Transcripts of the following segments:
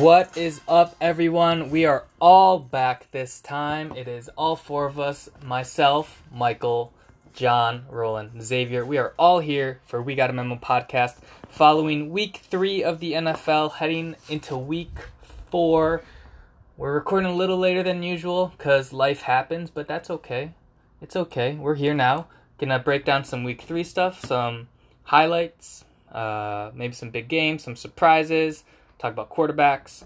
What is up, everyone? We are all back this time. It is all four of us myself, Michael, John, Roland, Xavier. We are all here for We Got a Memo podcast following week three of the NFL, heading into week four. We're recording a little later than usual because life happens, but that's okay. It's okay. We're here now. Gonna break down some week three stuff, some highlights, uh, maybe some big games, some surprises, talk about quarterbacks,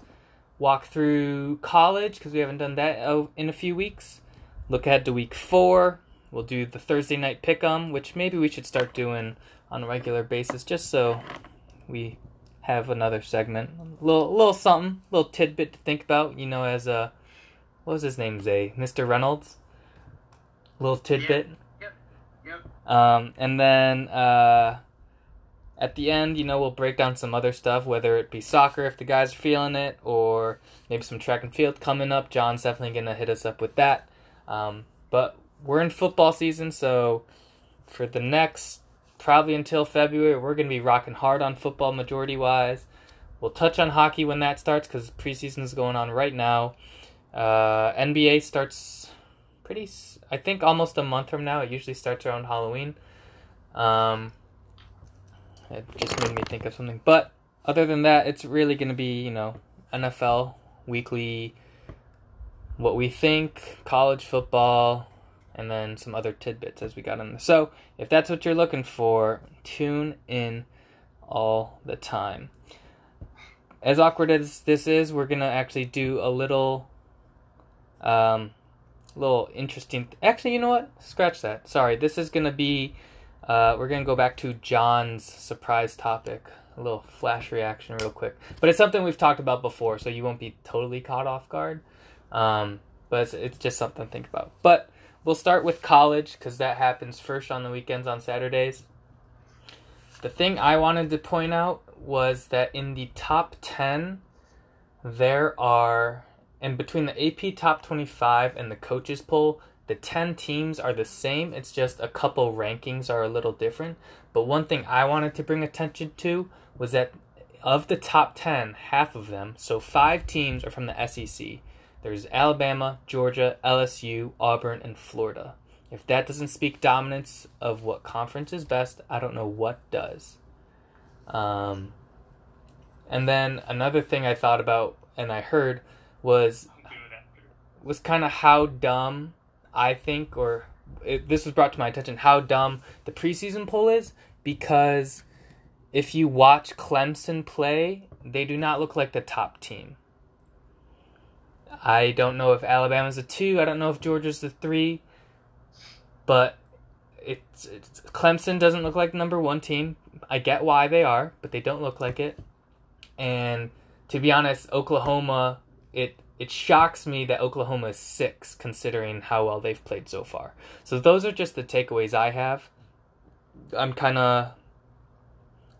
walk through college because we haven't done that uh, in a few weeks. Look ahead to week four. We'll do the Thursday night pick'em, which maybe we should start doing on a regular basis, just so we have another segment, a little, little something, little tidbit to think about. You know, as a what was his name, Zay, Mr. Reynolds. Little tidbit. Yep. Yep. Um, and then uh, at the end, you know, we'll break down some other stuff, whether it be soccer if the guys are feeling it, or maybe some track and field coming up. John's definitely going to hit us up with that. Um, but we're in football season, so for the next probably until February, we're going to be rocking hard on football majority wise. We'll touch on hockey when that starts because preseason is going on right now. Uh, NBA starts pretty, I think, almost a month from now. It usually starts around Halloween. Um, it just made me think of something. But other than that, it's really going to be, you know, NFL weekly, what we think, college football, and then some other tidbits as we got in. So if that's what you're looking for, tune in all the time. As awkward as this is, we're gonna actually do a little, um, little interesting. Actually, you know what? Scratch that. Sorry, this is gonna be. Uh, we're gonna go back to John's surprise topic. A little flash reaction, real quick. But it's something we've talked about before, so you won't be totally caught off guard. Um, but it's, it's just something to think about. But we'll start with college because that happens first on the weekends on Saturdays. The thing I wanted to point out was that in the top 10, there are, and between the AP top 25 and the coaches poll, the 10 teams are the same. It's just a couple rankings are a little different. But one thing I wanted to bring attention to was that of the top 10, half of them, so five teams are from the SEC. There's Alabama, Georgia, LSU, Auburn, and Florida. If that doesn't speak dominance of what conference is best, I don't know what does. Um, and then another thing I thought about and I heard was was kind of how dumb I think, or it, this was brought to my attention, how dumb the preseason poll is because if you watch Clemson play, they do not look like the top team. I don't know if Alabama's a two. I don't know if Georgia's the three. But it's, it's Clemson doesn't look like the number one team. I get why they are, but they don't look like it. And to be honest, Oklahoma it it shocks me that Oklahoma is six considering how well they've played so far. So those are just the takeaways I have. I'm kind of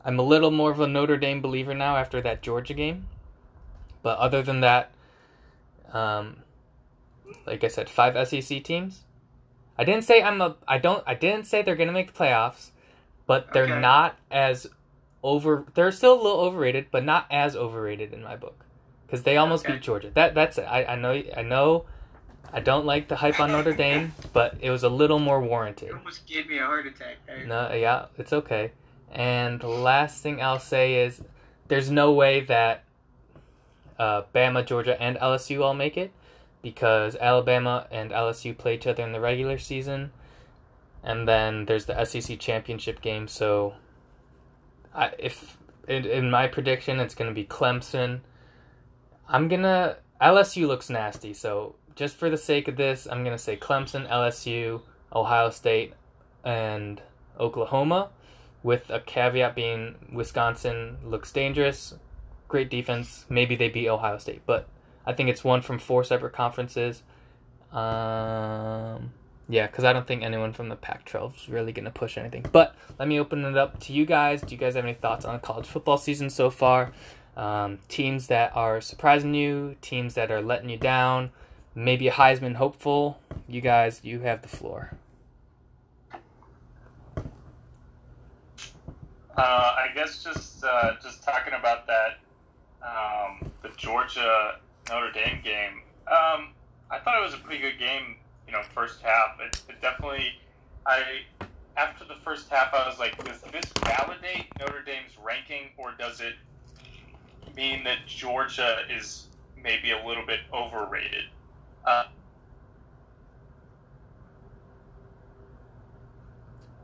I'm a little more of a Notre Dame believer now after that Georgia game. But other than that, um, like I said, five SEC teams. I didn't say I'm a. I don't. I didn't say they're gonna make the playoffs, but they're Okay. not as over. They're still a little overrated, but not as overrated in my book, because they almost Okay. beat Georgia. That that's it. I I know. I know. I don't like the hype on Notre Dame, but it was a little more warranted. You almost gave me a heart attack there. No, yeah, it's okay. And the last thing I'll say is there's no way that uh, Bama, Georgia, and LSU all make it because Alabama and LSU play each other in the regular season. And then there's the SEC championship game. So, I, if in, in my prediction, it's going to be Clemson. I'm to. LSU looks nasty. So, just for the sake of this, I'm to say Clemson, LSU, Ohio State, and Oklahoma, with a caveat being Wisconsin looks dangerous, great defense. Maybe they beat Ohio State, but I think it's one from four separate conferences. Um, yeah, because I don't think anyone from the Pac-12 is really going to push anything. But let me open it up to you guys. Do you guys have any thoughts on the college football season so far? Um, teams that are surprising you, teams that are letting you down, maybe a Heisman hopeful. You guys, you have the floor. Uh, I guess just uh, just talking about that um, the Georgia Notre Dame game. Um, I thought it was a pretty good game. You know, first half. It, it definitely. I after the first half, I was like, does this validate Notre Dame's ranking, or does it mean that Georgia is maybe a little bit overrated? Uh,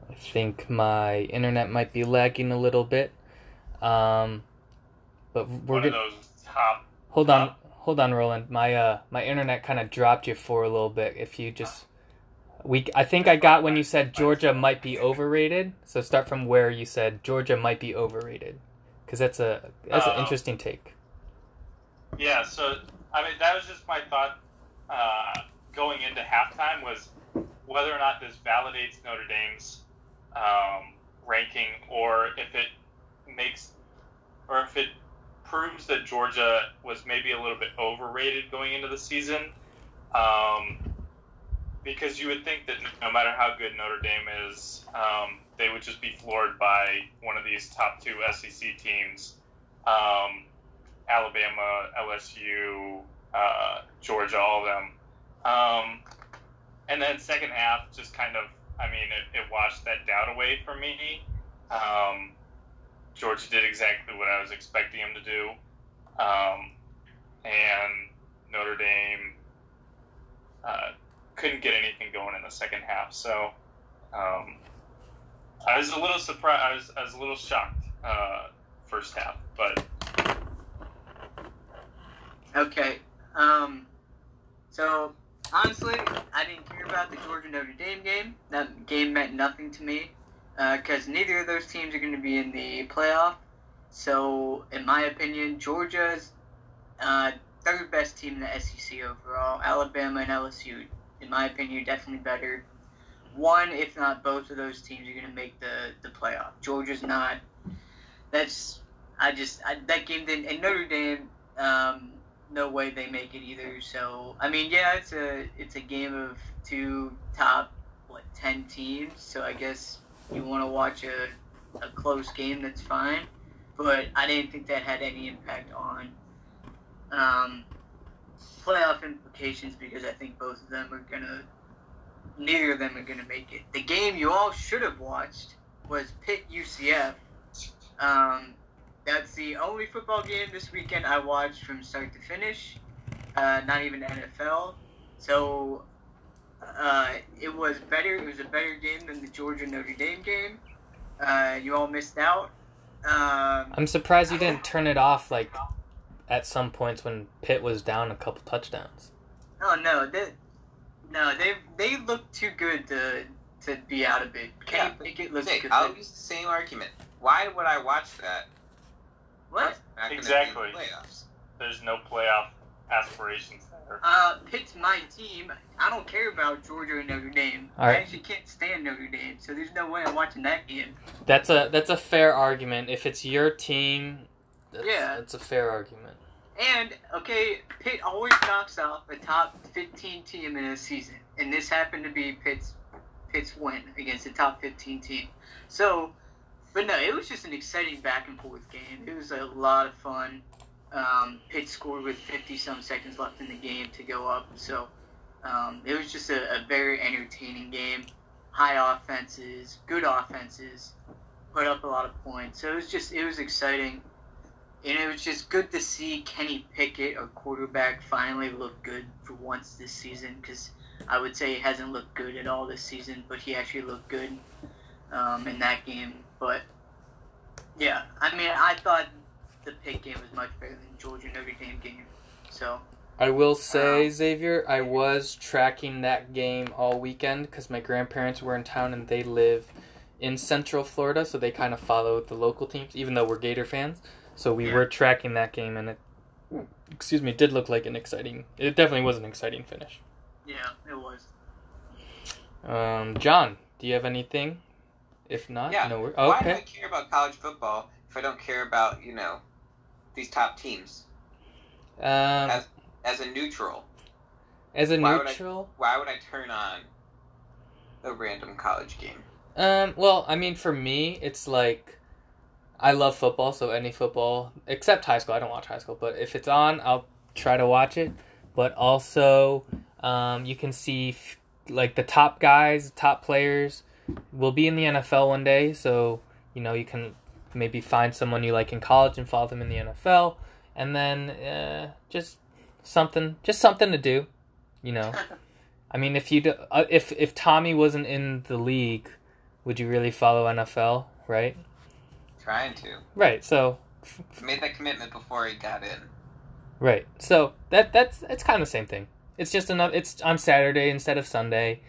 I think my internet might be lagging a little bit. Um, but we're one of good. those top. Hold on, hold on, Roland. My uh, my internet kind of dropped you for a little bit. If you just, we, I think I got when you said Georgia might be overrated. So start from where you said Georgia might be overrated, because that's a that's an Oh. interesting take. Yeah, so I mean that was just my thought uh, going into halftime was whether or not this validates Notre Dame's um, ranking, or if it makes, or if it proves that Georgia was maybe a little bit overrated going into the season. Um, because you would think that no matter how good Notre Dame is, um, they would just be floored by one of these top two SEC teams. Um, Alabama, LSU, uh, Georgia, all of them. Um, and then second half, just kind of, I mean, it, it washed that doubt away for me. Um, Georgia did exactly what I was expecting him to do. Um, and Notre Dame uh, couldn't get anything going in the second half. So um, I was a little surprised. I was, I was a little shocked uh, first half, but Okay. Um. So honestly, I didn't care about the Georgia Notre Dame game. That game meant nothing to me because neither of those teams are going to be in the playoff. So, in my opinion, Georgia's uh, third best team in the SEC overall. Alabama and LSU, in my opinion, definitely better. One, if not both of those teams, are going to make the the playoff. Georgia's not. That's I just I, that game didn't. And Notre Dame, um, no way they make it either. So I mean, yeah, it's a it's a game of two top what ten teams. So I guess you want to watch a a close game. That's fine. But I didn't think that had any impact on um, playoff implications because I think both of them are gonna. Neither of them are gonna make it. The game you all should have watched was Pitt UCF. Um, that's the only football game this weekend I watched from start to finish. Uh, not even NFL. So uh, it was better. It was a better game than the Georgia Notre Dame game. Uh, you all missed out. Um, I'm surprised you didn't turn it off like at some points when Pitt was down a couple touchdowns. oh no, no, they they look too good to to be out of it. Kenny Yeah, Pickett looks Jake, good. I'll use the same argument. Why would I watch that? what? Not gonna be in the Exactly. Playoffs. there's no playoff aspirations there. Uh, Pitt's my team. I don't care about Georgia and Notre Dame. All right. I actually can't stand Notre Dame, so there's no way I'm watching that game. That's a that's a fair argument. If it's your team, that's, Yeah. that's a fair argument. And okay, Pitt always knocks off a top 15 team in a season, and this happened to be Pitt's Pitt's win against a top 15 team. So, but no, it was just an exciting back and forth game. It was a lot of fun. Um, Pitt scored with 50 some seconds left in the game to go up, so um, it was just a, a very entertaining game. High offenses, good offenses, put up a lot of points. So it was just it was exciting. And it was just good to see Kenny Pickett, our quarterback, finally look good for once this season. Because I would say he hasn't looked good at all this season, but he actually looked good um, in that game. But yeah, I mean, I thought the Pitt game was much better than Georgia Notre Dame game. So I will say, Um, Xavier, I was tracking that game all weekend because my grandparents were in town and they live in Central Florida, so they kind of follow the local teams, even though we're Gator fans. So we Yeah. were tracking that game, and it, excuse me, did look like an exciting. It definitely was an exciting finish. yeah, it was. Um, John, do you have anything? If not, Yeah. no. We're, Why do I care about college football if I don't care about you know these top teams? Um, As a neutral, as a why would I- neutral. why would I turn on a random college game? Um, well, I mean, for me, it's like I love football, so any football except high school. I don't watch high school, but if it's on, I'll try to watch it. But also, um, you can see f- like the top guys, top players will be in the NFL one day. So you know you can maybe find someone you like in college and follow them in the NFL, and then uh, just something, just something to do. You know, I mean, if you do, uh, if if Tommy wasn't in the league, would you really follow NFL? Right. Trying to. Right. So Made that commitment before he got in. Right. So that that's it's kind of the same thing. It's just another. It's on Saturday instead of Sunday.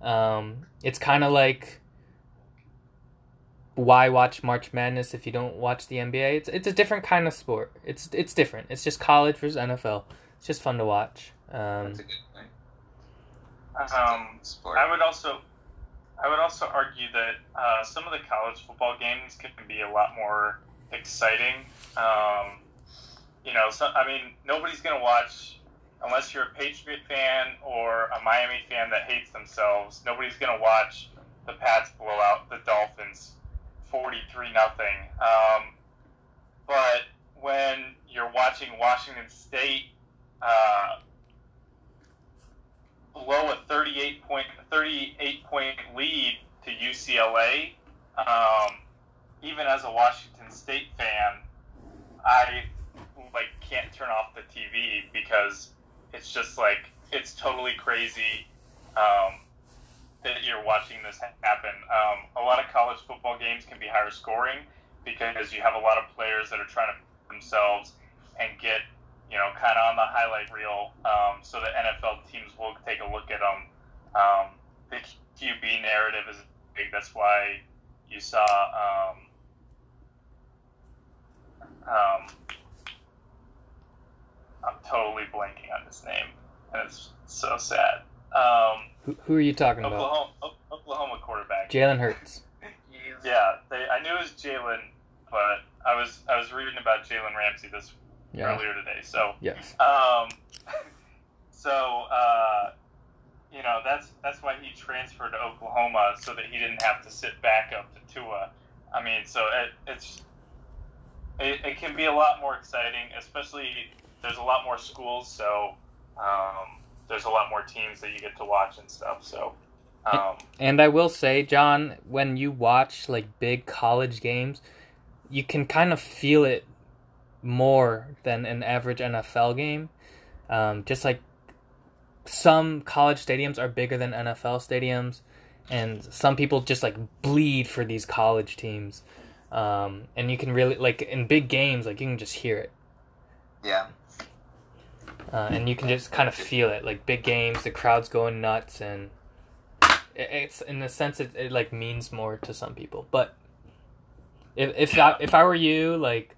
Um, it's kind of like why watch March Madness if you don't watch the NBA? It's it's a different kind of sport. It's it's different. It's just college versus NFL. It's just fun to watch. Um, That's a good point. Um, Sport. I would also, I would also argue that uh, some of the college football games can be a lot more exciting. Um, you know, so, I mean, nobody's going to watch unless you're a Patriot fan or a Miami fan that hates themselves. Nobody's going to watch the Pats blow out the Dolphins, forty-three nothing. Um, but when you're watching Washington State. Uh, blow a 38 point 38 point lead to UCLA. Um, even as a Washington State fan, I like can't turn off the TV because it's just like it's totally crazy um, that you're watching this happen. Um, a lot of college football games can be higher scoring because you have a lot of players that are trying to themselves and get you know, kind of on the highlight reel, um, so the NFL teams will take a look at them. Um, the QB narrative is big. That's why you saw. Um, um, I'm totally blanking on his name, and it's so sad. Um, who, who are you talking about? Oklahoma, O- Oklahoma quarterback. Jalen Hurts. Yeah, they, I knew it was Jalen, but I was I was reading about Jalen Ramsey this Yeah. earlier today. So Yes. um, so uh, you know that's that's why he transferred to Oklahoma so that he didn't have to sit back up to Tua. I mean, so it, it's it, it can be a lot more exciting, especially there's a lot more schools, so um, there's a lot more teams that you get to watch and stuff. So um, And I will say, John, when you watch like big college games, you can kind of feel it more than an average NFL game. Um, just like some college stadiums are bigger than NFL stadiums, and some people just like bleed for these college teams. Um, and you can really like in big games, like you can just hear it, Yeah. uh, and you can just kind of feel it. Like big games, the crowd's going nuts, and it, it's in a sense it, it like means more to some people. But if if I, if I were you, like,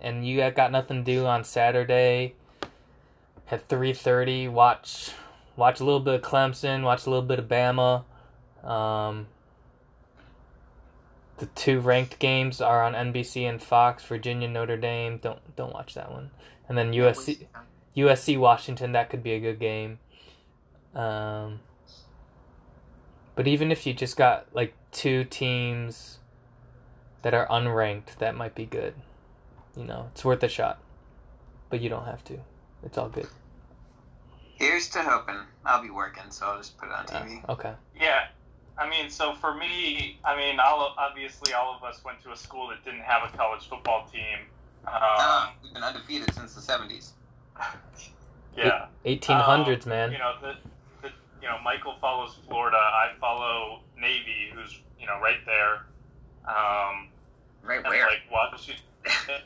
and you got- got nothing to do on Saturday at three thirty, watch watch a little bit of Clemson, watch a little bit of Bama. Um, the two ranked games are on NBC and Fox. Virginia Notre Dame. Don't don't watch that one. And then USC USC Washington. That could be a good game. Um, but even if you just got like two teams that are unranked, that might be good. You know, it's worth a shot. But you don't have to. It's all good. Here's to hoping. I'll be working, so I'll just put it on Uh, TV. okay. Yeah, I mean, so for me, I mean, all obviously all of us went to a school that didn't have a college football team. Um, Ah, we've been undefeated since the 70s. yeah, 1800s, Um, man. You know, the, the you know Michael follows Florida. I follow Navy, who's you know right there. Um, Right and where? like Washington,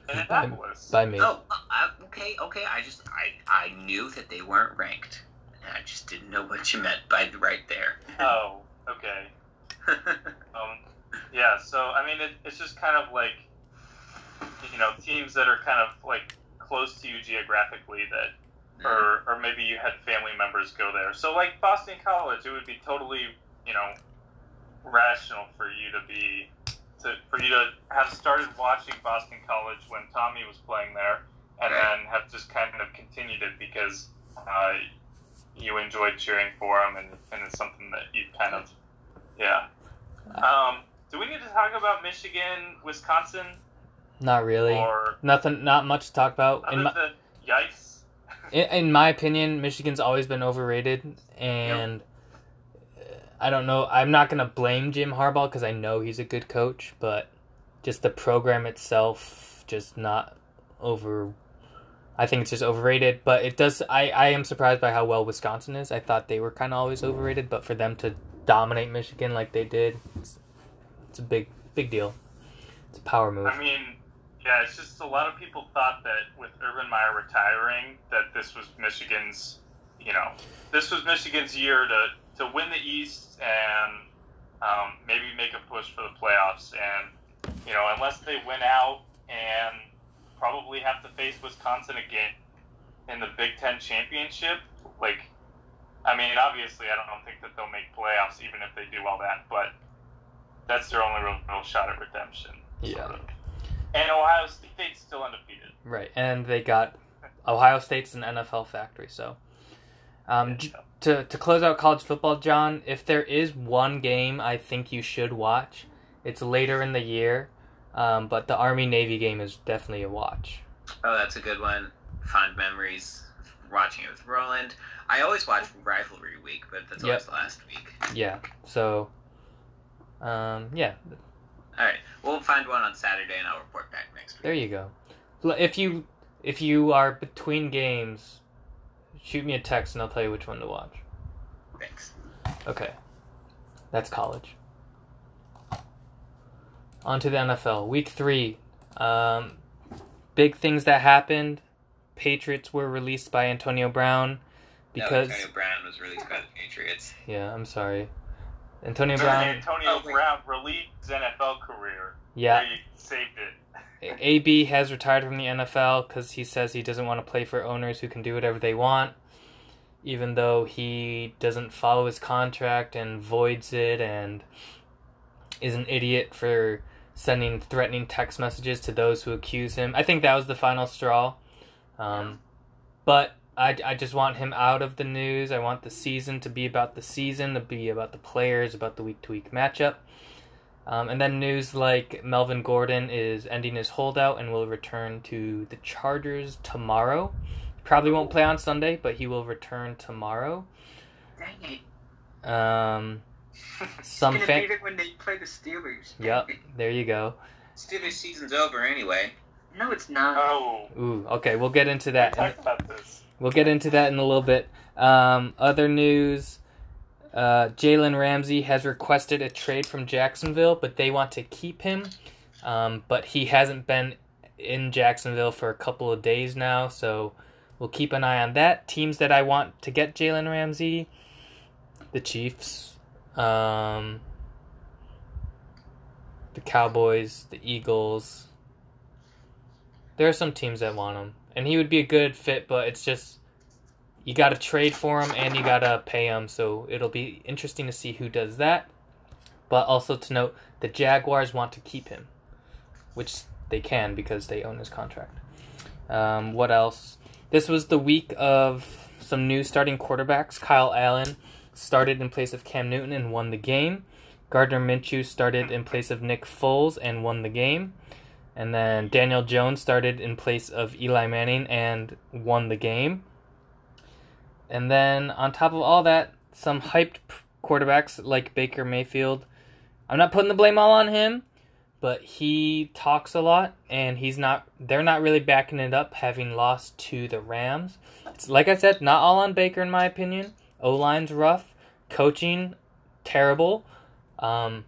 Indianapolis. By me. Oh, uh, uh, okay, okay. I just I I knew that they weren't ranked. I just didn't know what you meant by the right there. Oh, okay. Um, yeah, so I mean, it, it's just kind of like, you know, teams that are kind of like close to you geographically that, or or maybe you had family members go there. So like Boston College, it would be totally, you know, rational for you to be, to for you to have started watching Boston College when Tommy was playing there, and then have just kind of continued it because. Uh, you enjoyed cheering for him, and, and it's something that you kind of, yeah. Um, do we need to talk about Michigan, Wisconsin? Not really. Or Nothing. Not much to talk about. In my, than yikes. in, in my opinion, Michigan's always been overrated, and uh, I don't know. I'm not gonna blame Jim Harbaugh because I know he's a good coach, but just the program itself, just not over. I think it's just overrated, but it does. I I am surprised by how well Wisconsin is. I thought they were kind of always overrated, but for them to dominate Michigan like they did, it's, it's a big big deal. It's a power move. I mean, yeah, it's just a lot of people thought that with Urban Meyer retiring, that this was Michigan's, you know, this was Michigan's year to, to win the East and um, maybe make a push for the playoffs. And, you know, unless they win out and probably have to face Wisconsin again in the Big Ten championship, like, I mean, obviously, I don't think that they'll make playoffs even if they do all that, but that's their only real, real shot at redemption. Yeah. sort of. And Ohio State's still undefeated. Right, and they got Ohio State's an NFL factory. So, um, j- to to close out college football, John, if there is one game I think you should watch, it's later in the year, um, but the Army Navy game is definitely a watch. Oh, that's a good one. Fond memories watching it with Roland. I always watch Rivalry Week, but that's always Yep. last week. Yeah, so, um, yeah, All right, we'll find one on Saturday, and I'll report back next week. there you go. If you if you are between games, shoot me a text and I'll tell you which one to watch. Thanks. Okay. That's college. On to the NFL. Week three. Um, big things that happened. Patriots were released by Antonio Brown because no, Antonio Brown was released by the Patriots. yeah, I'm sorry. Antonio And Brown. Antonio Oh. Brown relieved his NFL career. Yeah, He saved it. AB has retired from the NFL because he says he doesn't want to play for owners who can do whatever they want, even though he doesn't follow his contract and voids it and is an idiot for sending threatening text messages to those who accuse him. I think that was the final straw. Um, but I, I just want him out of the news. I want the season to be about the season, to be about the players, about the week to week matchup. Um, and then news like Melvin Gordon is ending his holdout and will return to the Chargers tomorrow. Probably won't play on Sunday, but he will return tomorrow. Dang it. Um, some Gonna fan. be when they play the Steelers. Yep, there you go. Steelers season's over anyway. No, it's not. Oh, Ooh, okay, we'll get into that. talked about this. We'll get into that in a little bit. Um, other news uh, Jalen Ramsey has requested a trade from Jacksonville, but they want to keep him. Um, but he hasn't been in Jacksonville for a couple of days now, so we'll keep an eye on that. Teams that I want to get Jalen Ramsey the Chiefs, um, the Cowboys, the Eagles. There are some teams that want him, and he would be a good fit, but it's just you got to trade for him and you got to pay him. So it'll be interesting to see who does that. But also to note, the Jaguars want to keep him, which they can because they own his contract. Um, what else? This was the week of some new starting quarterbacks. Kyle Allen started in place of Cam Newton and won the game. Gardner Minshew started in place of Nick Foles and won the game. And then Daniel Jones started in place of Eli Manning and won the game. And then on top of all that, some hyped quarterbacks like Baker Mayfield. I'm not putting the blame all on him, but he talks a lot and he's not they're not really backing it up having lost to the Rams. It's like I said, not all on Baker in my opinion. O-line's rough, coaching terrible. Um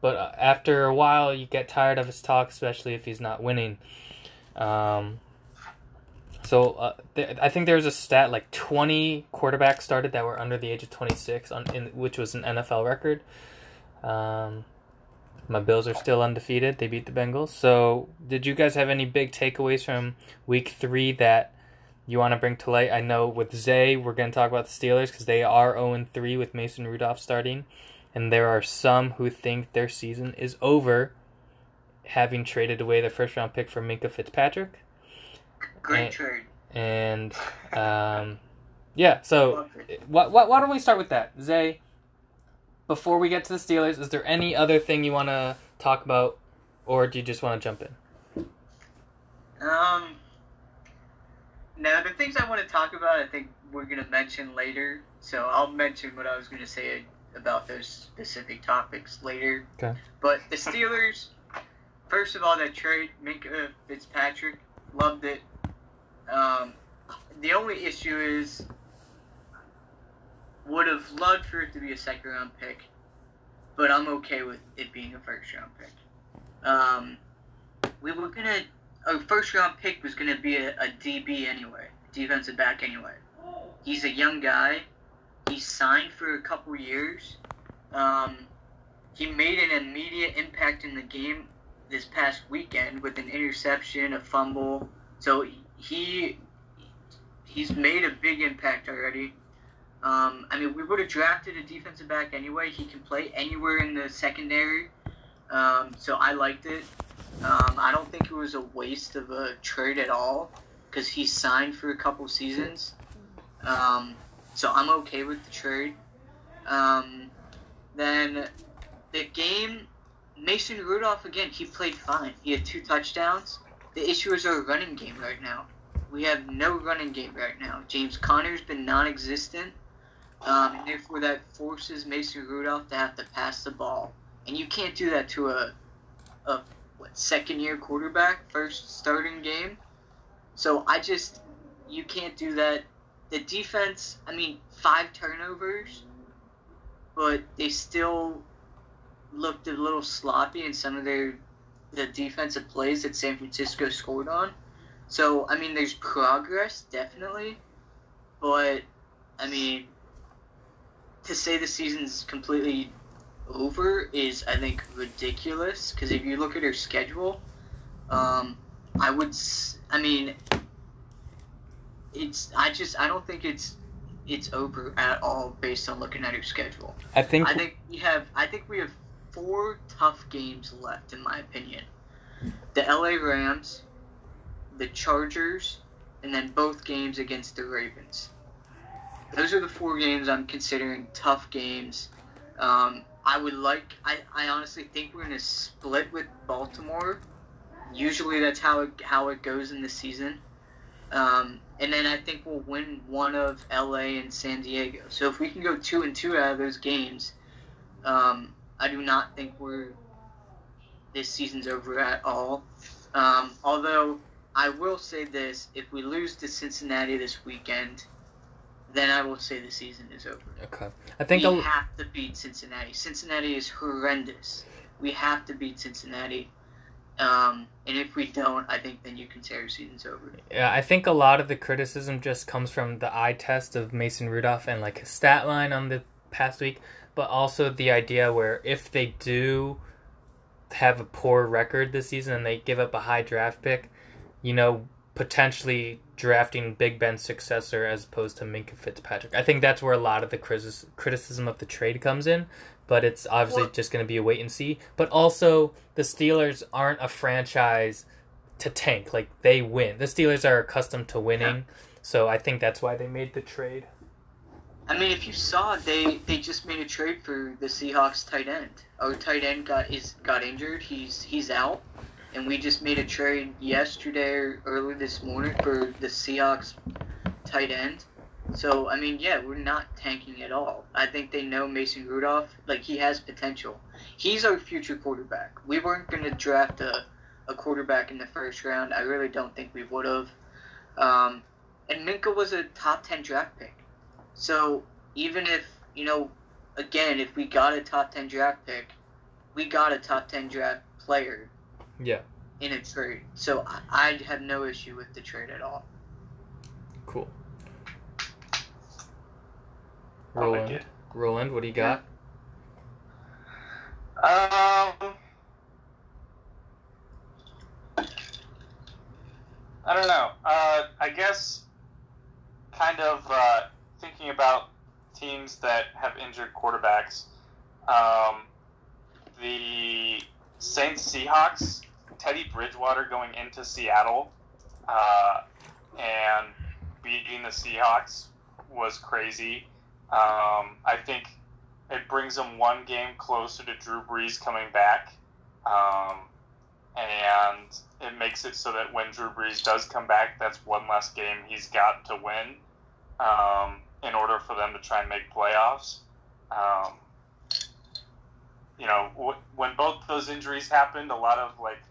but uh, after a while you get tired of his talk especially if he's not winning. Um so uh, th- I think there was a stat like 20 quarterbacks started that were under the age of 26 on in which was an NFL record. Um, my Bills are still undefeated. They beat the Bengals. So, did you guys have any big takeaways from week 3 that you want to bring to light? I know with Zay, we're going to talk about the Steelers cuz they are 0 3 with Mason Rudolph starting, and there are some who think their season is over having traded away their first round pick for Minkah Fitzpatrick Great eh, trade. and um, yeah. So Love it. what, what, why don't we start with that, Zay? Before we get to the Steelers, is there any other thing you want to talk about, or do you just want to jump in? Um. Now the things I want to talk about, I think we're gonna mention later. So I'll mention what I was gonna say about those specific topics later. Okay. But the Steelers, first of all, that trade Minkah Fitzpatrick, loved it. Um, the only issue is would have loved for it to be a second round pick, but I'm okay with it being a first round pick. Um, we were gonna our first round pick was gonna be a, a DB anyway, defensive back anyway. He's a young guy. He signed for a couple years. Um, he made an immediate impact in the game this past weekend with an interception, a fumble. So he he's made a big impact already. Um, I mean, we would have drafted a defensive back anyway. He can play anywhere in the secondary, um, so I liked it. Um, I don't think it was a waste of a trade at all because he signed for a couple seasons. Um, so I'm okay with the trade. Um, then the game, Mason Rudolph again, he played fine. He had two touchdowns. The issue is our running game right now. We have no running game right now. James Conner's been non-existent, um, therefore that forces Mason Rudolph to have to pass the ball, and you can't do that to a, a what second-year quarterback, first starting game. So I just, you can't do that. The defense, I mean, five turnovers, but they still looked a little sloppy in some of their the defensive plays that San Francisco scored on. So I mean, there's progress definitely, but I mean, to say the season's completely over is I think ridiculous because if you look at her schedule, um, I would, I mean, it's I just I don't think it's it's over at all based on looking at her schedule. I think I think we have I think we have four tough games left in my opinion. The LA Rams, the Chargers, and then both games against the Ravens. Those are the four games I'm considering tough games. Um, I would like I, I honestly think we're gonna split with Baltimore. Usually that's how it how it goes in the season. Um, and then I think we'll win one of LA and San Diego. So if we can go two and two out of those games, um, I do not think we're this season's over at all. Um, although I will say this: if we lose to Cincinnati this weekend, then I will say the season is over. okay. I think we a, have to beat Cincinnati. Cincinnati is horrendous. We have to beat Cincinnati. Um, and if we don't, I think then you can say our season's over. Yeah, I think a lot of the criticism just comes from the eye test of Mason Rudolph and like his stat line on the past week, but also the idea where if they do have a poor record this season and they give up a high draft pick, you know, potentially drafting Big Ben's successor as opposed to Minkah Fitzpatrick. I think that's where a lot of the criticism of the trade comes in, but it's obviously just going to be a wait and see. But also, the Steelers aren't a franchise to tank. Like they win. The Steelers are accustomed to winning, so I think that's why they made the trade. I mean, if you saw, they they just made a trade for the Seahawks tight end. Our tight end got is got injured. He's he's out, and we just made a trade yesterday or early this morning for the Seahawks tight end. So I mean, yeah, we're not tanking at all. I think they know Mason Rudolph. Like he has potential. He's our future quarterback. We weren't going to draft a a quarterback in the first round. I really don't think we would have. Um, and Minkah was a top ten draft pick. So even if you know, again, if we got a top ten draft pick, we got a top ten draft player Yeah, in a trade. So I, I have no issue with the trade at all. cool. Roland, it. Roland, what do you got? Um, I don't know. Uh, I guess kind of uh, thinking about teams that have injured quarterbacks. Um, the Saints Seahawks, Teddy Bridgewater going into Seattle uh, and beating the Seahawks was crazy. Um, I think it brings them one game closer to Drew Brees coming back. Um, and it makes it so that when Drew Brees does come back, that's one less game he's got to win um, in order for them to try and make playoffs. Um, you know, w- when both those injuries happened, a lot of like,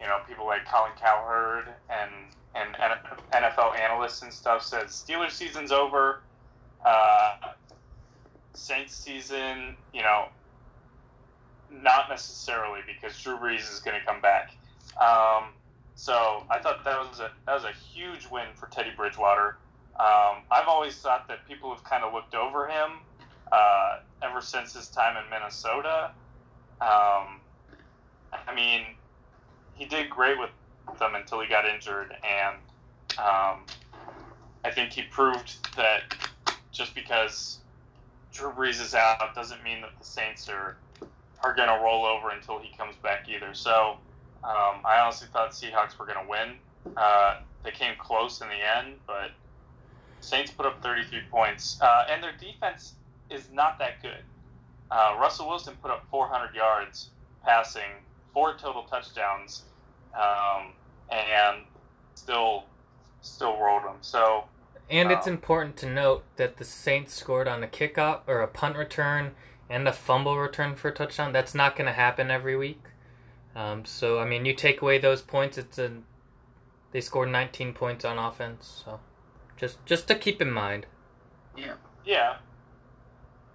you know, people like Colin Cowherd and and NFL analysts and stuff said Steelers season's over, uh, Saints season, you know, not necessarily because Drew Brees is going to come back. Um, so I thought that was a that was a huge win for Teddy Bridgewater. Um, I've always thought that people have kind of looked over him uh, ever since his time in Minnesota. Um, I mean, he did great with them until he got injured, and um, I think he proved that just because Drew Brees is out doesn't mean that the Saints are are going to roll over until he comes back either. So um, I honestly thought Seahawks were going to win. Uh, they came close in the end, but Saints put up 33 points, uh, and their defense is not that good. Uh, Russell Wilson put up 400 yards passing, four total touchdowns, um, and still still rolled them. So, and it's um, important to note that the Saints scored on a kickoff or a punt return and a fumble return for a touchdown. That's not going to happen every week. Um, so I mean, you take away those points, it's a they scored 19 points on offense. So just just to keep in mind. yeah. Yeah.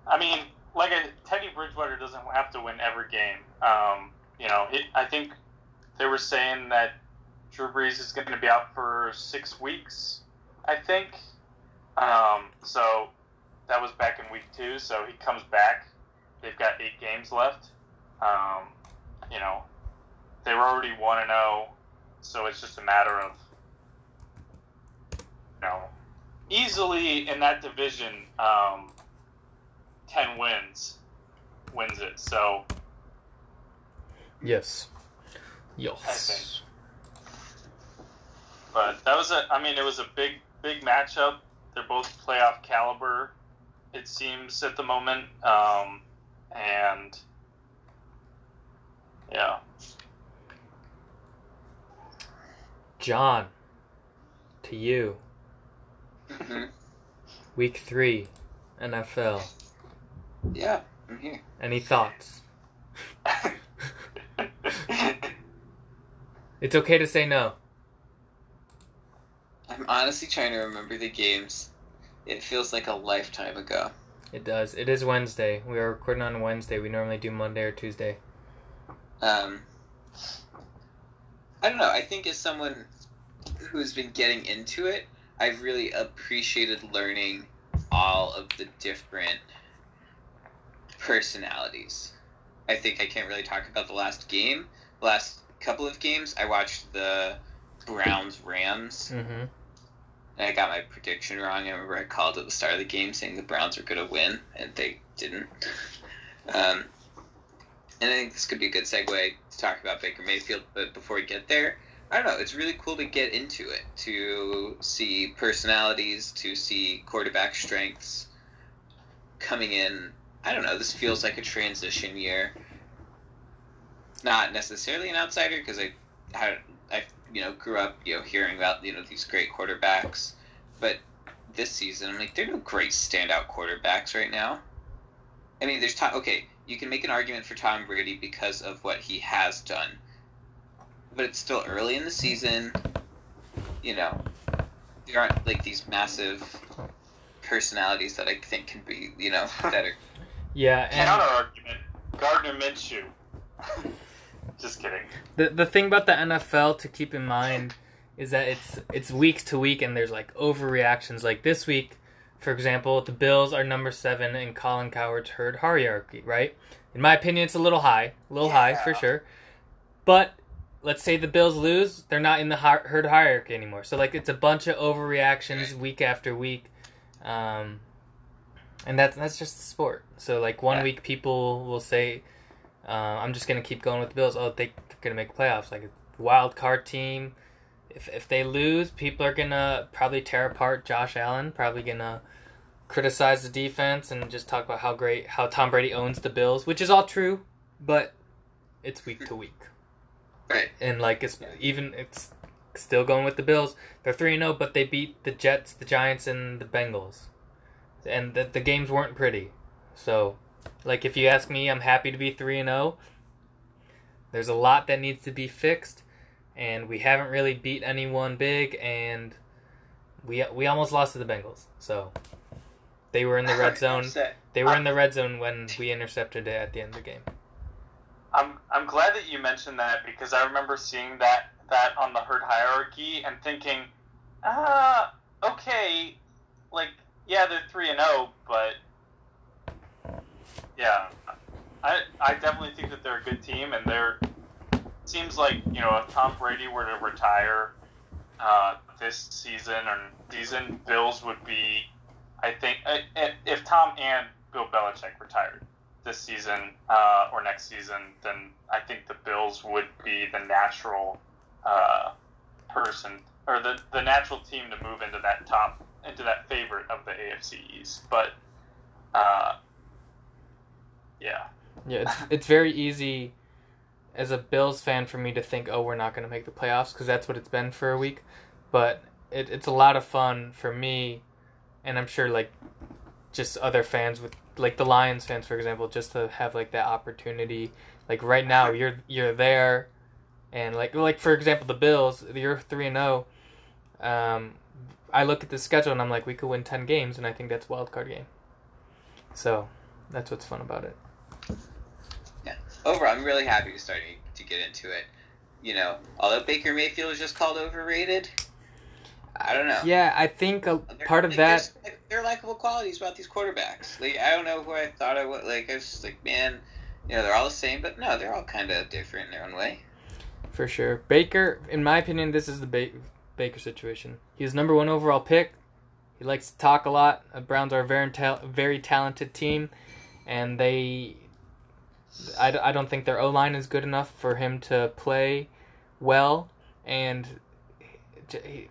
I mean, like a, Teddy Bridgewater doesn't have to win every game. Um, you know, it, I think they were saying that Drew Brees is going to be out for six weeks. I think. Um, so that was back in week two. So he comes back. They've got eight games left. Um, you know, they were already one and zero, so it's just a matter of you know easily in that division. Um, ten wins wins it. So Yes. Yes. But that was a. I mean, it was a big, big matchup. They're both playoff caliber. It seems at the moment, um, and yeah, John, to you. Mhm. Week three, NFL. Yeah, I'm here. Any thoughts? It's okay to say no. I'm honestly trying to remember the games. It feels like a lifetime ago. It does. It is Wednesday. We are recording on Wednesday. We normally do Monday or Tuesday. Um, I don't know. I think as someone who's been getting into it, I've really appreciated learning all of the different personalities. I think I can't really talk about the last game. The last couple of games, I watched the Browns Rams. Mm-hmm. And I got my prediction wrong. I remember I called at the start of the game saying the Browns were going to win, and they didn't. Um, and I think this could be a good segue to talk about Baker Mayfield. But before we get there, I don't know. It's really cool to get into it, to see personalities, to see quarterback strengths coming in. I don't know. This feels like a transition year. Not necessarily an outsider because I had I you know grew up you know hearing about you know these great quarterbacks, but this season I'm like there are no great standout quarterbacks right now. I mean, there's Tom. Okay, you can make an argument for Tom Brady because of what he has done, but it's still early in the season. You know, there aren't like these massive personalities that I think can be you know that are Yeah, counter and argument: Gardner Minshew. Just kidding. the the thing about the NFL to keep in mind is that it's it's week to week, and there's like overreactions. Like this week, for example, the Bills are number seven in Colin Cowherd's herd hierarchy. Right? In my opinion, it's a little high, a little high for sure. But let's say the Bills lose, they're not in the herd hierarchy anymore. So like it's a bunch of overreactions week after week, um, and that's that's just the sport. So like one Yeah. week people will say, uh, "I'm just gonna keep going with the Bills." Oh, they, they're gonna make playoffs, like a wild card team. If if they lose, people are gonna probably tear apart Josh Allen. Probably gonna criticize the defense and just talk about how great how Tom Brady owns the Bills, which is all true, but it's week to week. Right. And like it's even it's still going with the Bills. They're three zero, oh, but they beat the Jets, the Giants, and the Bengals, and the the games weren't pretty. So, like if you ask me, I'm happy to be three and zero. There's a lot that needs to be fixed, and we haven't really beat anyone big, and we we almost lost to the Bengals. So they were in the red zone. They were in the red zone when we intercepted it at the end of the game. I'm I'm glad that you mentioned that because I remember seeing that that on the herd hierarchy and thinking, ah, okay, like yeah, they're three and zero, but yeah, I I definitely think that they're a good team, and they're seems like you know if Tom Brady were to retire uh, this season or season, Bills would be, I think, uh, if Tom and Bill Belichick retired this season uh, or next season, then I think the Bills would be the natural uh, person or the, the natural team to move into that top into that favorite of the AFC East. But uh, yeah, Yeah, it's, it's very easy as a Bills fan for me to think, oh, we're not going to make the playoffs because that's what it's been for a week. But it, it's a lot of fun for me, and I'm sure like just other fans with like the Lions fans, for example, just to have like that opportunity. Like right now, you're you're there, and like like for example, the Bills, you're three and zero. Um, I look at the schedule and I'm like, we could win ten games, and I think that's a wild card game. So that's what's fun about it. Yeah. Overall, I'm really happy to start to get into it. You know, although Baker Mayfield is just called overrated, I don't know. Yeah, I think a part of that. There are likable qualities about these quarterbacks. Like I don't know who I thought I would. Like I was just like, man, you know, they're all the same, but no, they're all kind of different in their own way. For sure. Baker, in my opinion, this is the ba- Baker situation. He was number one overall pick. He likes to talk a lot. Uh, Browns are a very, ta- very talented team, and they. I, I don't think their O line is good enough for him to play well, and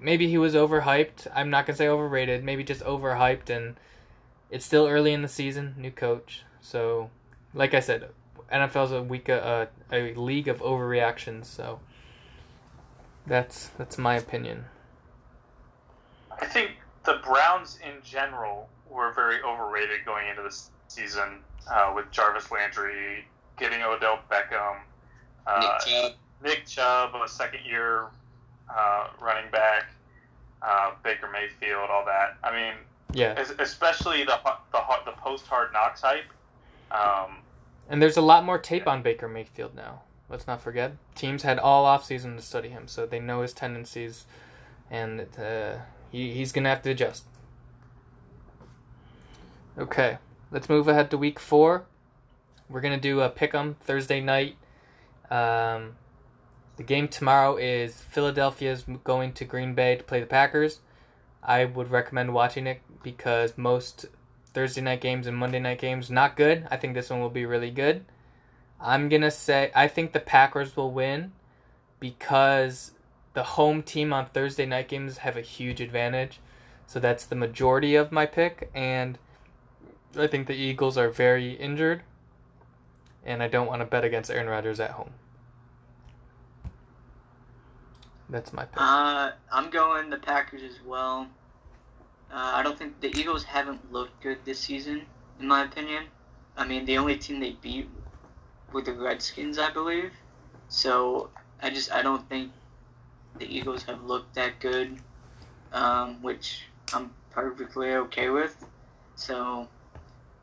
maybe he was overhyped. I'm not gonna say overrated. Maybe just overhyped, and it's still early in the season. New coach, so like I said, NFL's a week uh, a league of overreactions, so that's that's my opinion. I think the Browns in general were very overrated going into this season uh, with Jarvis Landry getting Odell Beckham, uh, Nick Chubb, Nick Chubb, a second year uh, running back, uh, Baker Mayfield, all that. I mean, Yeah, especially the the the post hard knocks hype. Um, and there's a lot more tape on Baker Mayfield now. Let's not forget, teams had all offseason to study him, so they know his tendencies, and uh, he, he's gonna have to adjust. Okay, let's move ahead to week four. We're gonna do a pick'em Thursday night. Um, the game tomorrow is Philadelphia's going to Green Bay to play the Packers. I would recommend watching it because most Thursday night games and Monday night games not good. I think this one will be really good. I'm gonna say I think the Packers will win because the home team on Thursday night games have a huge advantage. So that's the majority of my pick, and I think the Eagles are very injured, and I don't want to bet against Aaron Rodgers at home. That's my pick. Uh, I'm going the Packers as well. Uh, I don't think the Eagles haven't looked good this season, in my opinion. I mean, the only team they beat were the Redskins, I believe. So I just I don't think the Eagles have looked that good, um, which I'm perfectly okay with. So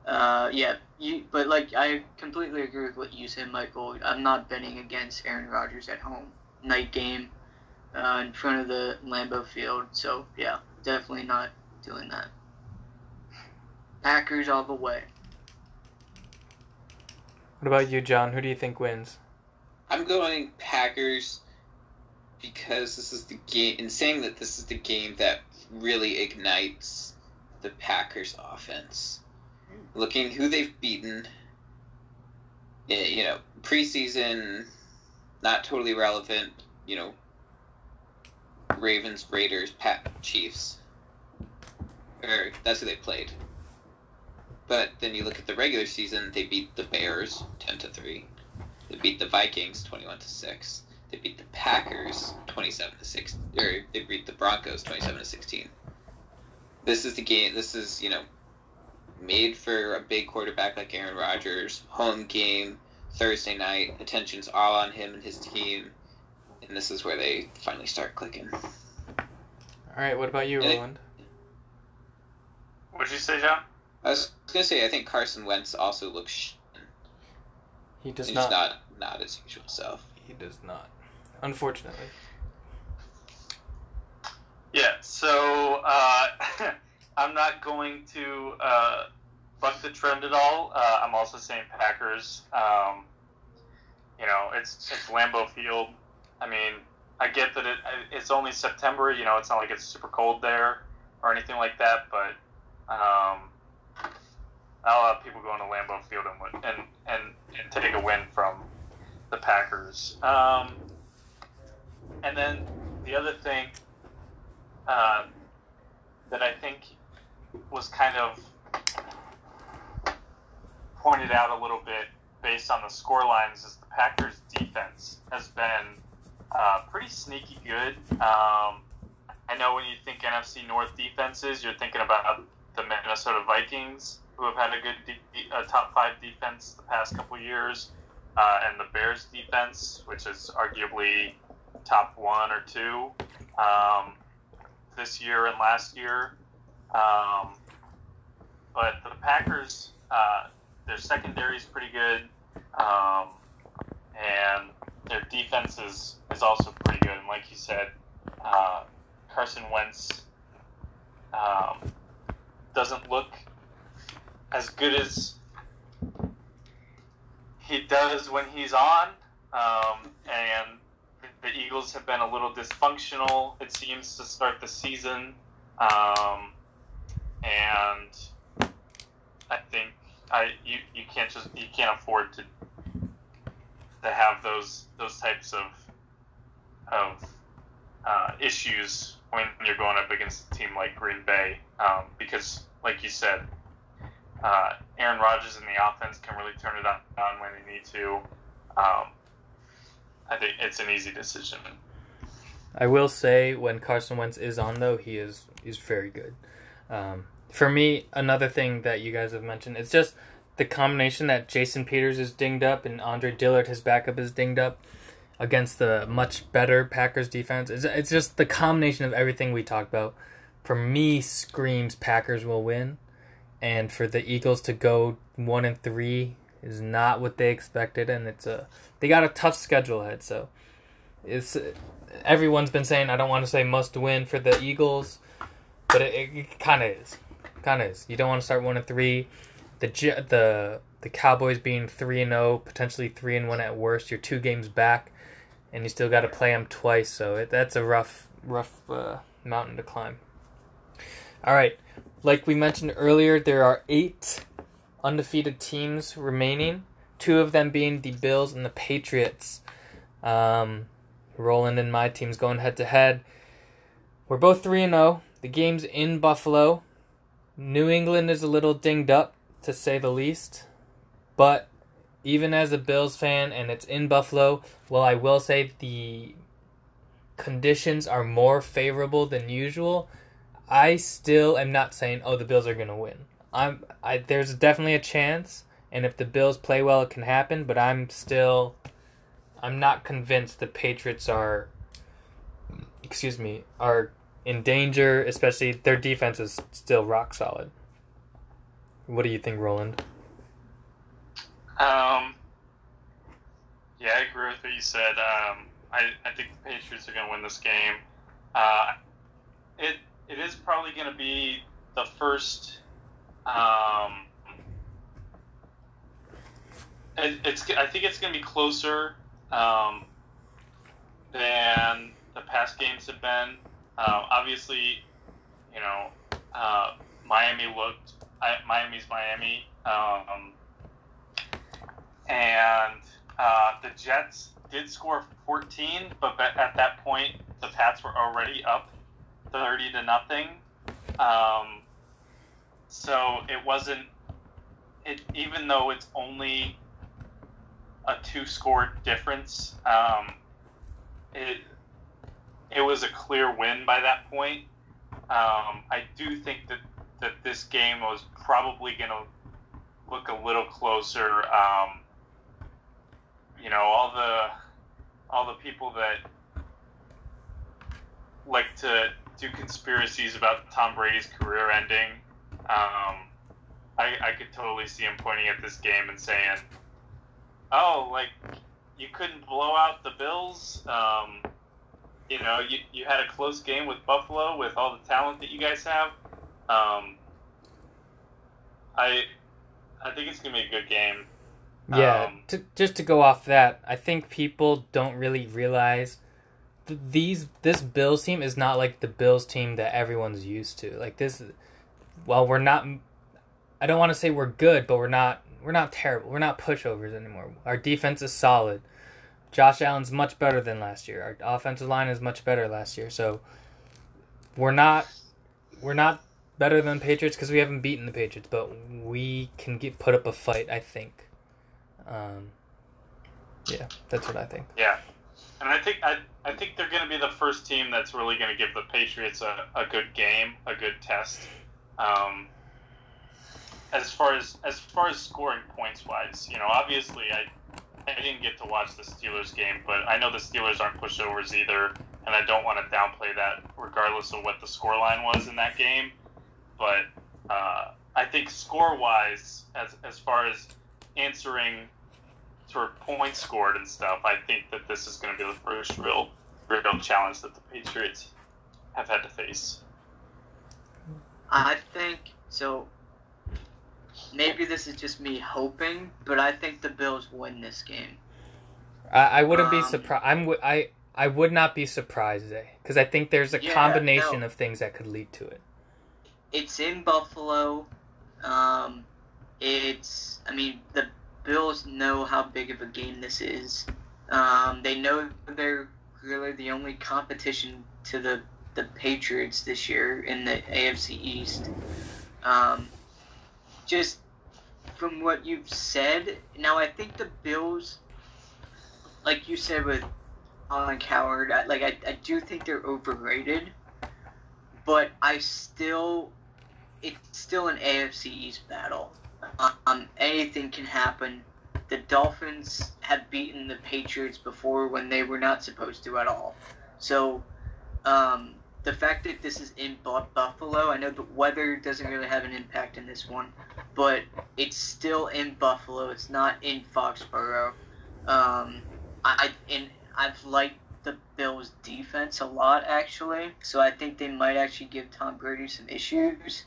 uh, yeah, you but like I completely agree with what you said, Michael. I'm not betting against Aaron Rodgers at home. Night game uh, in front of the Lambeau Field. So yeah, definitely not doing that. Packers all the way. What about you, John? Who do you think wins? I'm going Packers because this is the game. In saying that this is the game that really ignites the Packers offense. Looking who they've beaten, eh, you know, preseason, not totally relevant. You know, Ravens, Raiders, Pat, Chiefs. Or that's who they played. But then you look at the regular season, they beat the Bears ten to three. They beat the Vikings twenty one to six. they beat the Packers twenty-seven to six, or they beat the Broncos twenty-seven to sixteen. This is the game. This is you know made for a big quarterback like Aaron Rodgers. Home game Thursday night. Attention's all on him and his team, and this is where they finally start clicking. All right, what about you, Yeah. Roland? What'd you say, John? I was gonna say I think Carson Wentz also looks sh- He does he's not. not not his usual self. He does not. Unfortunately. Yeah, so uh, I'm not going to uh, buck the trend at all. Uh, I'm also saying Packers. Um, you know, it's it's Lambeau Field. I mean, I get that it it's only September. You know, it's not like it's super cold there or anything like that. But um, lot of people going to Lambeau Field and and and, and take a win from the Packers. Um, and then the other thing uh, that I think was kind of pointed out a little bit based on the score lines is the Packers' defense has been uh, pretty sneaky good. Um, I know when you think NFC North defenses, you're thinking about the Minnesota Vikings, who have had a good de- uh, top five defense the past couple years, uh, and the Bears' defense, which is arguably top one or two. Um, this year and last year. Um, but the Packers, uh, their secondary is pretty good, um, and their defense is, is also pretty good. And like you said, uh, Carson Wentz um, doesn't look as good as he does when he's on, um, and the Eagles have been a little dysfunctional, it seems, to start the season. Um, and I think I you, you can't just you can't afford to to have those those types of of uh, issues when you're going up against a team like Green Bay um, because, like you said, uh, Aaron Rodgers and the offense can really turn it on, on when they need to. Um, I think it's an easy decision. I will say when Carson Wentz is on though, he is he's very good. Um, for me, another thing that you guys have mentioned, it's just the combination that Jason Peters is dinged up and Andre Dillard, his backup, is dinged up against the much better Packers defense. It's, it's just the combination of everything we talked about. For me, screams Packers will win, and for the Eagles to go one and three is not what they expected, and it's a they got a tough schedule ahead. So it's everyone's been saying I don't want to say must win for the Eagles, but it, it kind of is, kind of is. You don't want to start one and three. The the the Cowboys being three and zero, potentially three and one at worst. You're two games back, and you still got to play them twice. So it, that's a rough rough uh, mountain to climb. All right, like we mentioned earlier, there are eight undefeated teams remaining. Two of them being the Bills and the Patriots. Um, Roland and my team's going head to head. We're both 3 and 0. The game's in Buffalo. New England is a little dinged up, to say the least. But even as a Bills fan and it's in Buffalo, well, I will say the conditions are more favorable than usual. I still am not saying, oh, the Bills are going to win. I'm, I, there's definitely a chance, and if the Bills play well, it can happen, but I'm still I'm not convinced the Patriots are excuse me, are in danger, especially their defense is still rock solid. What do you think, Roland? Um, yeah, I agree with what you said. Um, I, I think the Patriots are going to win this game. Uh, it it is probably going to be the first. Um, it, it's I think it's going to be closer um, than the past games have been. Uh, obviously, you know, uh, Miami looked. I, Miami's Miami. Um, and uh, the Jets did score 14, but at that point the Pats were already up 30 to nothing. Um, so it wasn't. It even though it's only a two score difference, um, it it was a clear win by that point. Um, I do think that that this game was probably going to look a little closer. Um, you know, all the all the people that like to do conspiracies about Tom Brady's career ending. Um, I, I could totally see him pointing at this game and saying, "Oh, like you couldn't blow out the Bills. Um, you know, you, you had a close game with Buffalo with all the talent that you guys have. Um, I I think it's gonna be a good game. Yeah, Um, to, just to go off that, I think people don't really realize th- these this Bills team is not like the Bills team that everyone's used to. Like this, well, we're not. I don't want to say we're good, but we're not. We're not terrible. We're not pushovers anymore. Our defense is solid. Josh Allen's much better than last year. Our offensive line is much better last year. So we're not. We're not better than the Patriots because we haven't beaten the Patriots, but we can get put up a fight. I think. Um, yeah, that's what I think. Yeah, and I think I, I think they're going to be the first team that's really going to give the Patriots a, a good game, a good test. Um, as far as as far as scoring points wise, you know, obviously I I didn't get to watch the Steelers game, but I know the Steelers aren't pushovers either, and I don't want to downplay that, regardless of what the scoreline was in that game. But uh, I think score wise, as as far as answering sort of points scored and stuff, I think that this is going to be the first real, real challenge that the Patriots have had to face. I think so. Maybe this is just me hoping, but I think the Bills win this game. I, I wouldn't be Um, surprised. I'm w- I I would not be surprised because I think there's a Yeah, combination no. of things that could lead to it. It's in Buffalo. Um, it's. I mean, the Bills know how big of a game this is. Um, they know they're really the only competition to the the Patriots this year in the AFC East. Um, just from what you've said, now I think the Bills, like you said with Colin Cowherd, I, like I, I do think they're overrated, but I still, it's still an AFC East battle. Um, anything can happen. The Dolphins have beaten the Patriots before when they were not supposed to at all. So, um, the fact that this is in Buffalo, I know the weather doesn't really have an impact in this one, but it's still in Buffalo. It's not in Foxborough. Um, I and I've liked the Bills' defense a lot actually, so I think they might actually give Tom Brady some issues.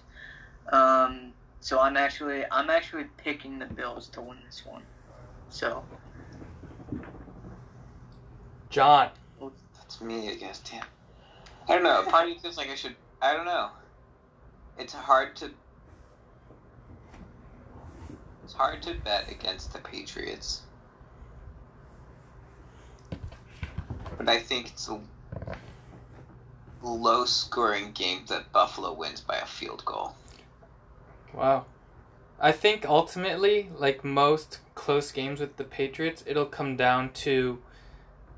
Um, so I'm actually I'm actually picking the Bills to win this one. So John, That's me, I guess. Damn. I don't know. Part of me feels like I should. I don't know. It's hard to. It's hard to bet against the Patriots. But I think it's a low scoring game that Buffalo wins by a field goal. Wow. I think ultimately, like most close games with the Patriots, it'll come down to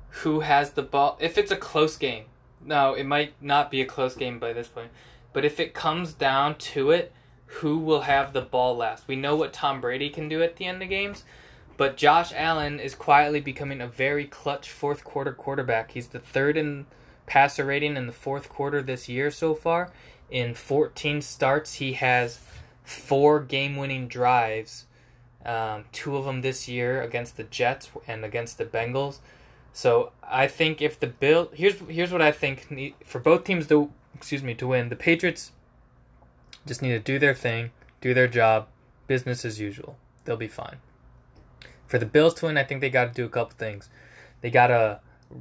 who has the ball. If it's a close game, no, it might not be a close game by this point, but if it comes down to it, who will have the ball last? We know what Tom Brady can do at the end of games, but Josh Allen is quietly becoming a very clutch fourth quarter quarterback. He's the third in passer rating in the fourth quarter this year so far. In 14 starts, he has four game winning drives, um, two of them this year against the Jets and against the Bengals. So I think if the Bill here's here's what I think for both teams to excuse me to win the Patriots just need to do their thing, do their job, business as usual. They'll be fine. For the Bills to win, I think they got to do a couple things. They got to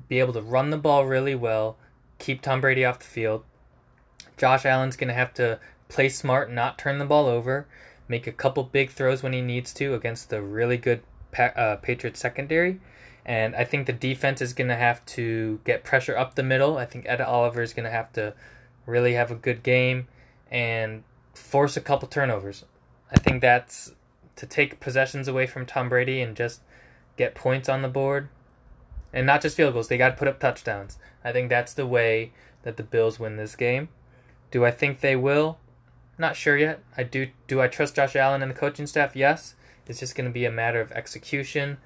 be able to run the ball really well, keep Tom Brady off the field. Josh Allen's going to have to play smart, not turn the ball over, make a couple big throws when he needs to against the really good pa- uh, Patriots secondary. And I think the defense is going to have to get pressure up the middle. I think Ed Oliver is going to have to really have a good game and force a couple turnovers. I think that's to take possessions away from Tom Brady and just get points on the board. and not just field goals. They got to put up touchdowns. I think that's the way that the Bills win this game. Do I think they will? Not sure yet. I do. Do I trust Josh Allen and the coaching staff? Yes. It's just going to be a matter of execution.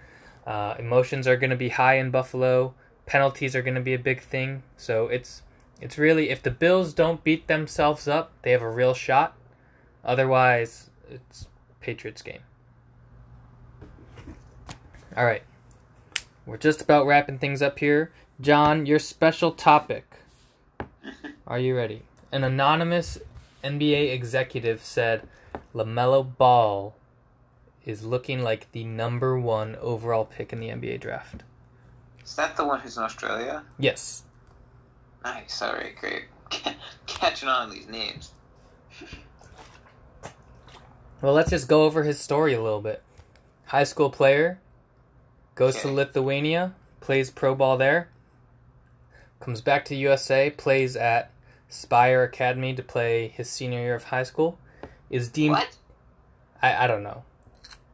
Uh, emotions are going to be high in Buffalo. Penalties are going to be a big thing. So it's it's really if the Bills don't beat themselves up, they have a real shot. Otherwise, it's Patriots game. All right. We're just about wrapping things up here. John, your special topic. Are you ready? An anonymous NBA executive said LaMelo Ball is looking like the number one overall pick in the NBA draft. Is that the one who's in Australia? Yes. Nice. All right, great. Catching on these names. Well, let's just go over his story a little bit. High school player, goes to Lithuania, plays pro ball there, comes back to USA, plays at Spire Academy to play his senior year of high school, is deemed What? I, I don't know.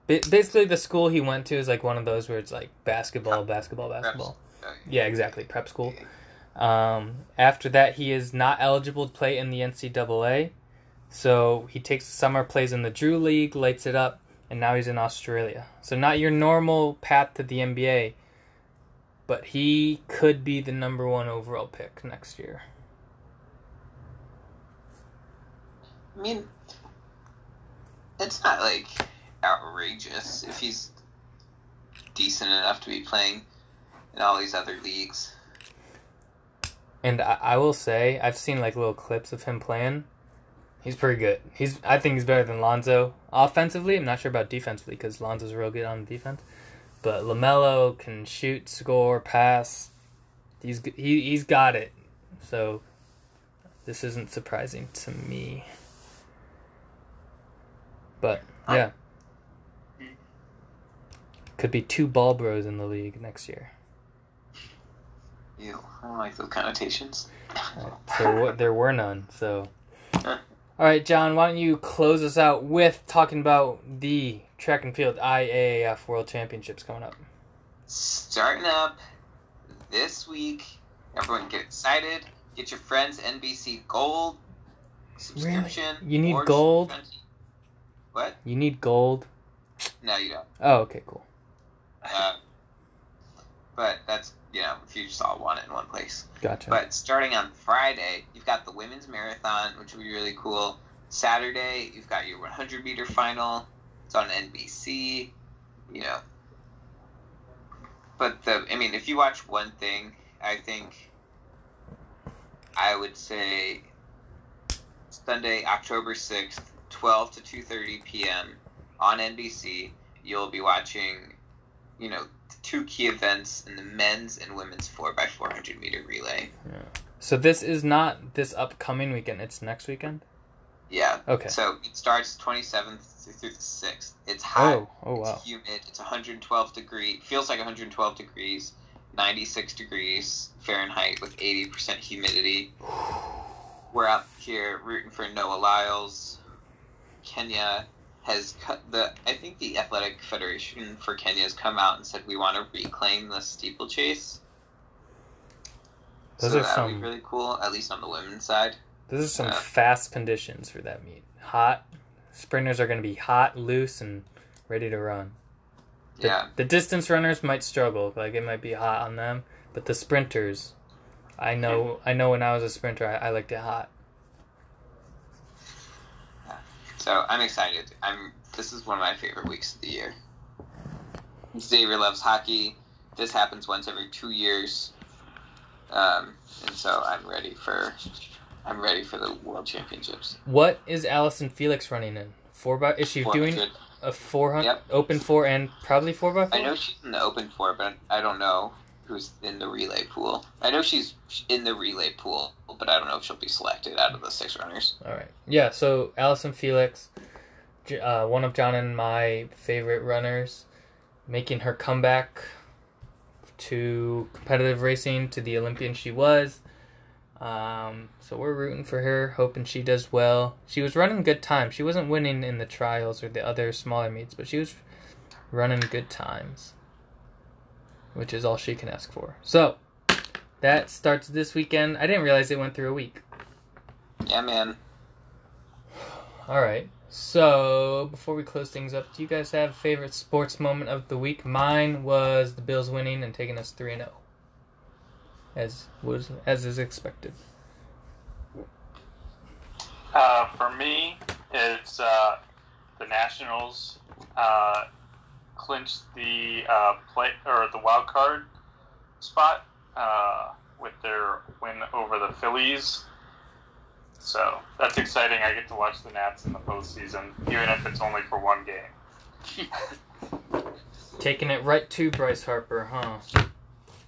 Ba- basically, the school he went to is like one of those where it's like basketball, basketball, basketball. Okay. Yeah, exactly. Prep school. Um, after that, he is not eligible to play in the NCAA. So he takes the summer, plays in the Drew League, lights it up, and now he's in Australia. So not your normal path to the NBA, but he could be the number one overall pick next year. I mean, it's not like outrageous if he's decent enough to be playing in all these other leagues. And I, I will say, I've seen like little clips of him playing. He's pretty good. He's I think he's better than Lonzo offensively. I'm not sure about defensively because Lonzo's real good on defense. But Lamelo can shoot, score, pass. He's he he's got it. So this isn't surprising to me. But yeah, could be two ball bros in the league next year. Ew, I don't like those connotations. Right, So what, there were none. So, all right, John, why don't you close us out with talking about the track and field IAAF World Championships coming up? Starting up this week. Everyone get excited. Get your friends NBC Gold subscription. You need or gold? What? You need gold. No, you don't. Oh, okay, cool. Uh, but that's you know if you just all want it in one place. Gotcha. But starting on Friday, you've got the women's marathon, which will be really cool. Saturday, you've got your 100 meter final. It's on NBC. You know. But the, I mean, if you watch one thing, I think I would say Sunday, October 6th, 12 to 2:30 p.m. on NBC. You'll be watching, you know, two key events in the men's and women's 4x400 meter relay. so this is not this upcoming weekend. It's next weekend. Yeah. Okay. So it starts 27th through the 6th. It's oh, hot. Oh, oh wow. It's humid. It's 112 degree. Feels like 112 degrees. 96 degrees Fahrenheit with 80% humidity. We're out here rooting for Noah Lyles. Kenya has cut the. I think the Athletic Federation for Kenya has come out and said we want to reclaim the steeplechase. Those so are that would be some- really cool, at least on the women's side. This is some Yeah. fast conditions for that meet. Hot. Sprinters are going to be hot, loose, and ready to run. The, Yeah. the distance runners might struggle, like it might be hot on them, but the sprinters, I know, I know when I was a sprinter, I, I liked it hot. So I'm excited. I'm. This is one of my favorite weeks of the year. Xavier loves hockey. This happens once every two years, um, and so I'm ready for. I'm ready for the World Championships. What is Allyson Felix running in? Four by? Is she doing a four hundred Yep. open four and probably four by four? I know she's in the open four, but I don't know who's in the relay pool. I know she's in the relay pool, but I don't know if she'll be selected out of the six runners. All right. Yeah. So Allyson Felix, uh, one of John and my favorite runners, making her comeback to competitive racing to the Olympian she was. Um, so we're rooting for her, hoping she does well. She was running good times. She wasn't winning in the trials or the other smaller meets, but she was running good times. Which is all she can ask for. So that starts this weekend. I didn't realize it went through a week. Yeah, man. All right. So before we close things up, do you guys have a favorite sports moment of the week? Mine was the Bills winning and taking us three and zero, as was as is expected. Uh, for me, it's uh, the Nationals uh, clinched the uh, play or the wild card spot uh, with their win over the Phillies. So that's exciting. I get to watch the Nats in the postseason, even if it's only for one game. Taking it right to Bryce Harper, huh?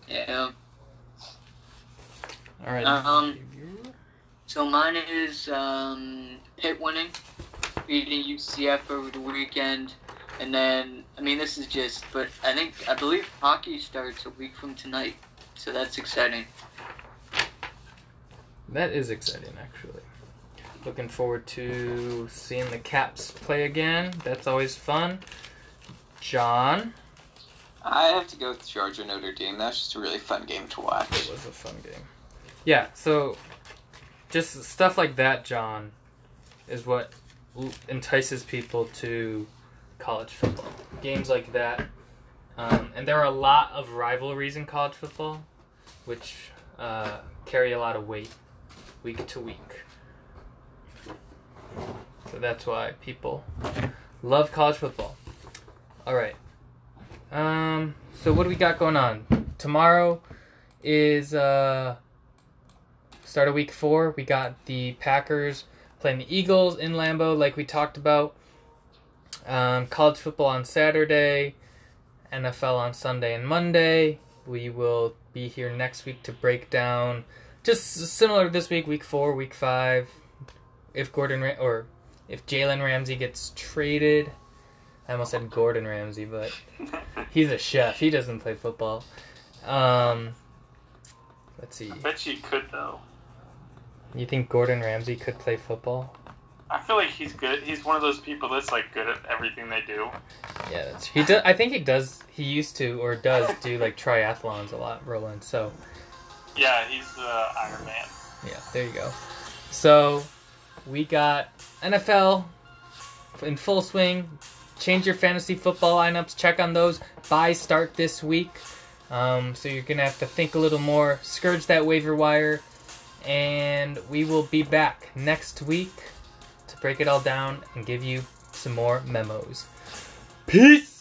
Yeah. All right. Um, So mine is um, Pitt winning, beating UCF over the weekend, and then I mean this is just, but I think I believe hockey starts a week from tonight, so that's exciting. That is exciting, actually. Looking forward to seeing the Caps play again. That's always fun. John, I have to go with Georgia Notre Dame. That's just a really fun game to watch. it was a fun game. Yeah, so just stuff like that, John, is what entices people to college football. Games like that. Um, and there are a lot of rivalries in college football, which uh, carry a lot of weight week to week. So that's why people love college football. All right. Um. So what do we got going on tomorrow? Is uh start of week four. We got the Packers playing the Eagles in Lambeau, like we talked about. Um, college football on Saturday, NFL on Sunday and Monday. We will be here next week to break down just similar to this week, week four, week five. If Gordon Ra- or if Jalen Ramsey gets traded, I almost said Gordon Ramsay, but he's a chef. He doesn't play football. Um, let's see. I bet you could though. You think Gordon Ramsay could play football? I feel like he's good. He's one of those people that's like good at everything they do. Yeah, that's he. Does, I think he does. He used to or does do like triathlons a lot, Roland. So Yeah, he's the Iron Man. yeah, there you go. So we got NFL in full swing. Change your fantasy football lineups. Check on those. Byes start this week. Um, so you're gonna have to think a little more. Scourge that waiver wire, and we will be back next week break it all down and give you some more memos. Peace.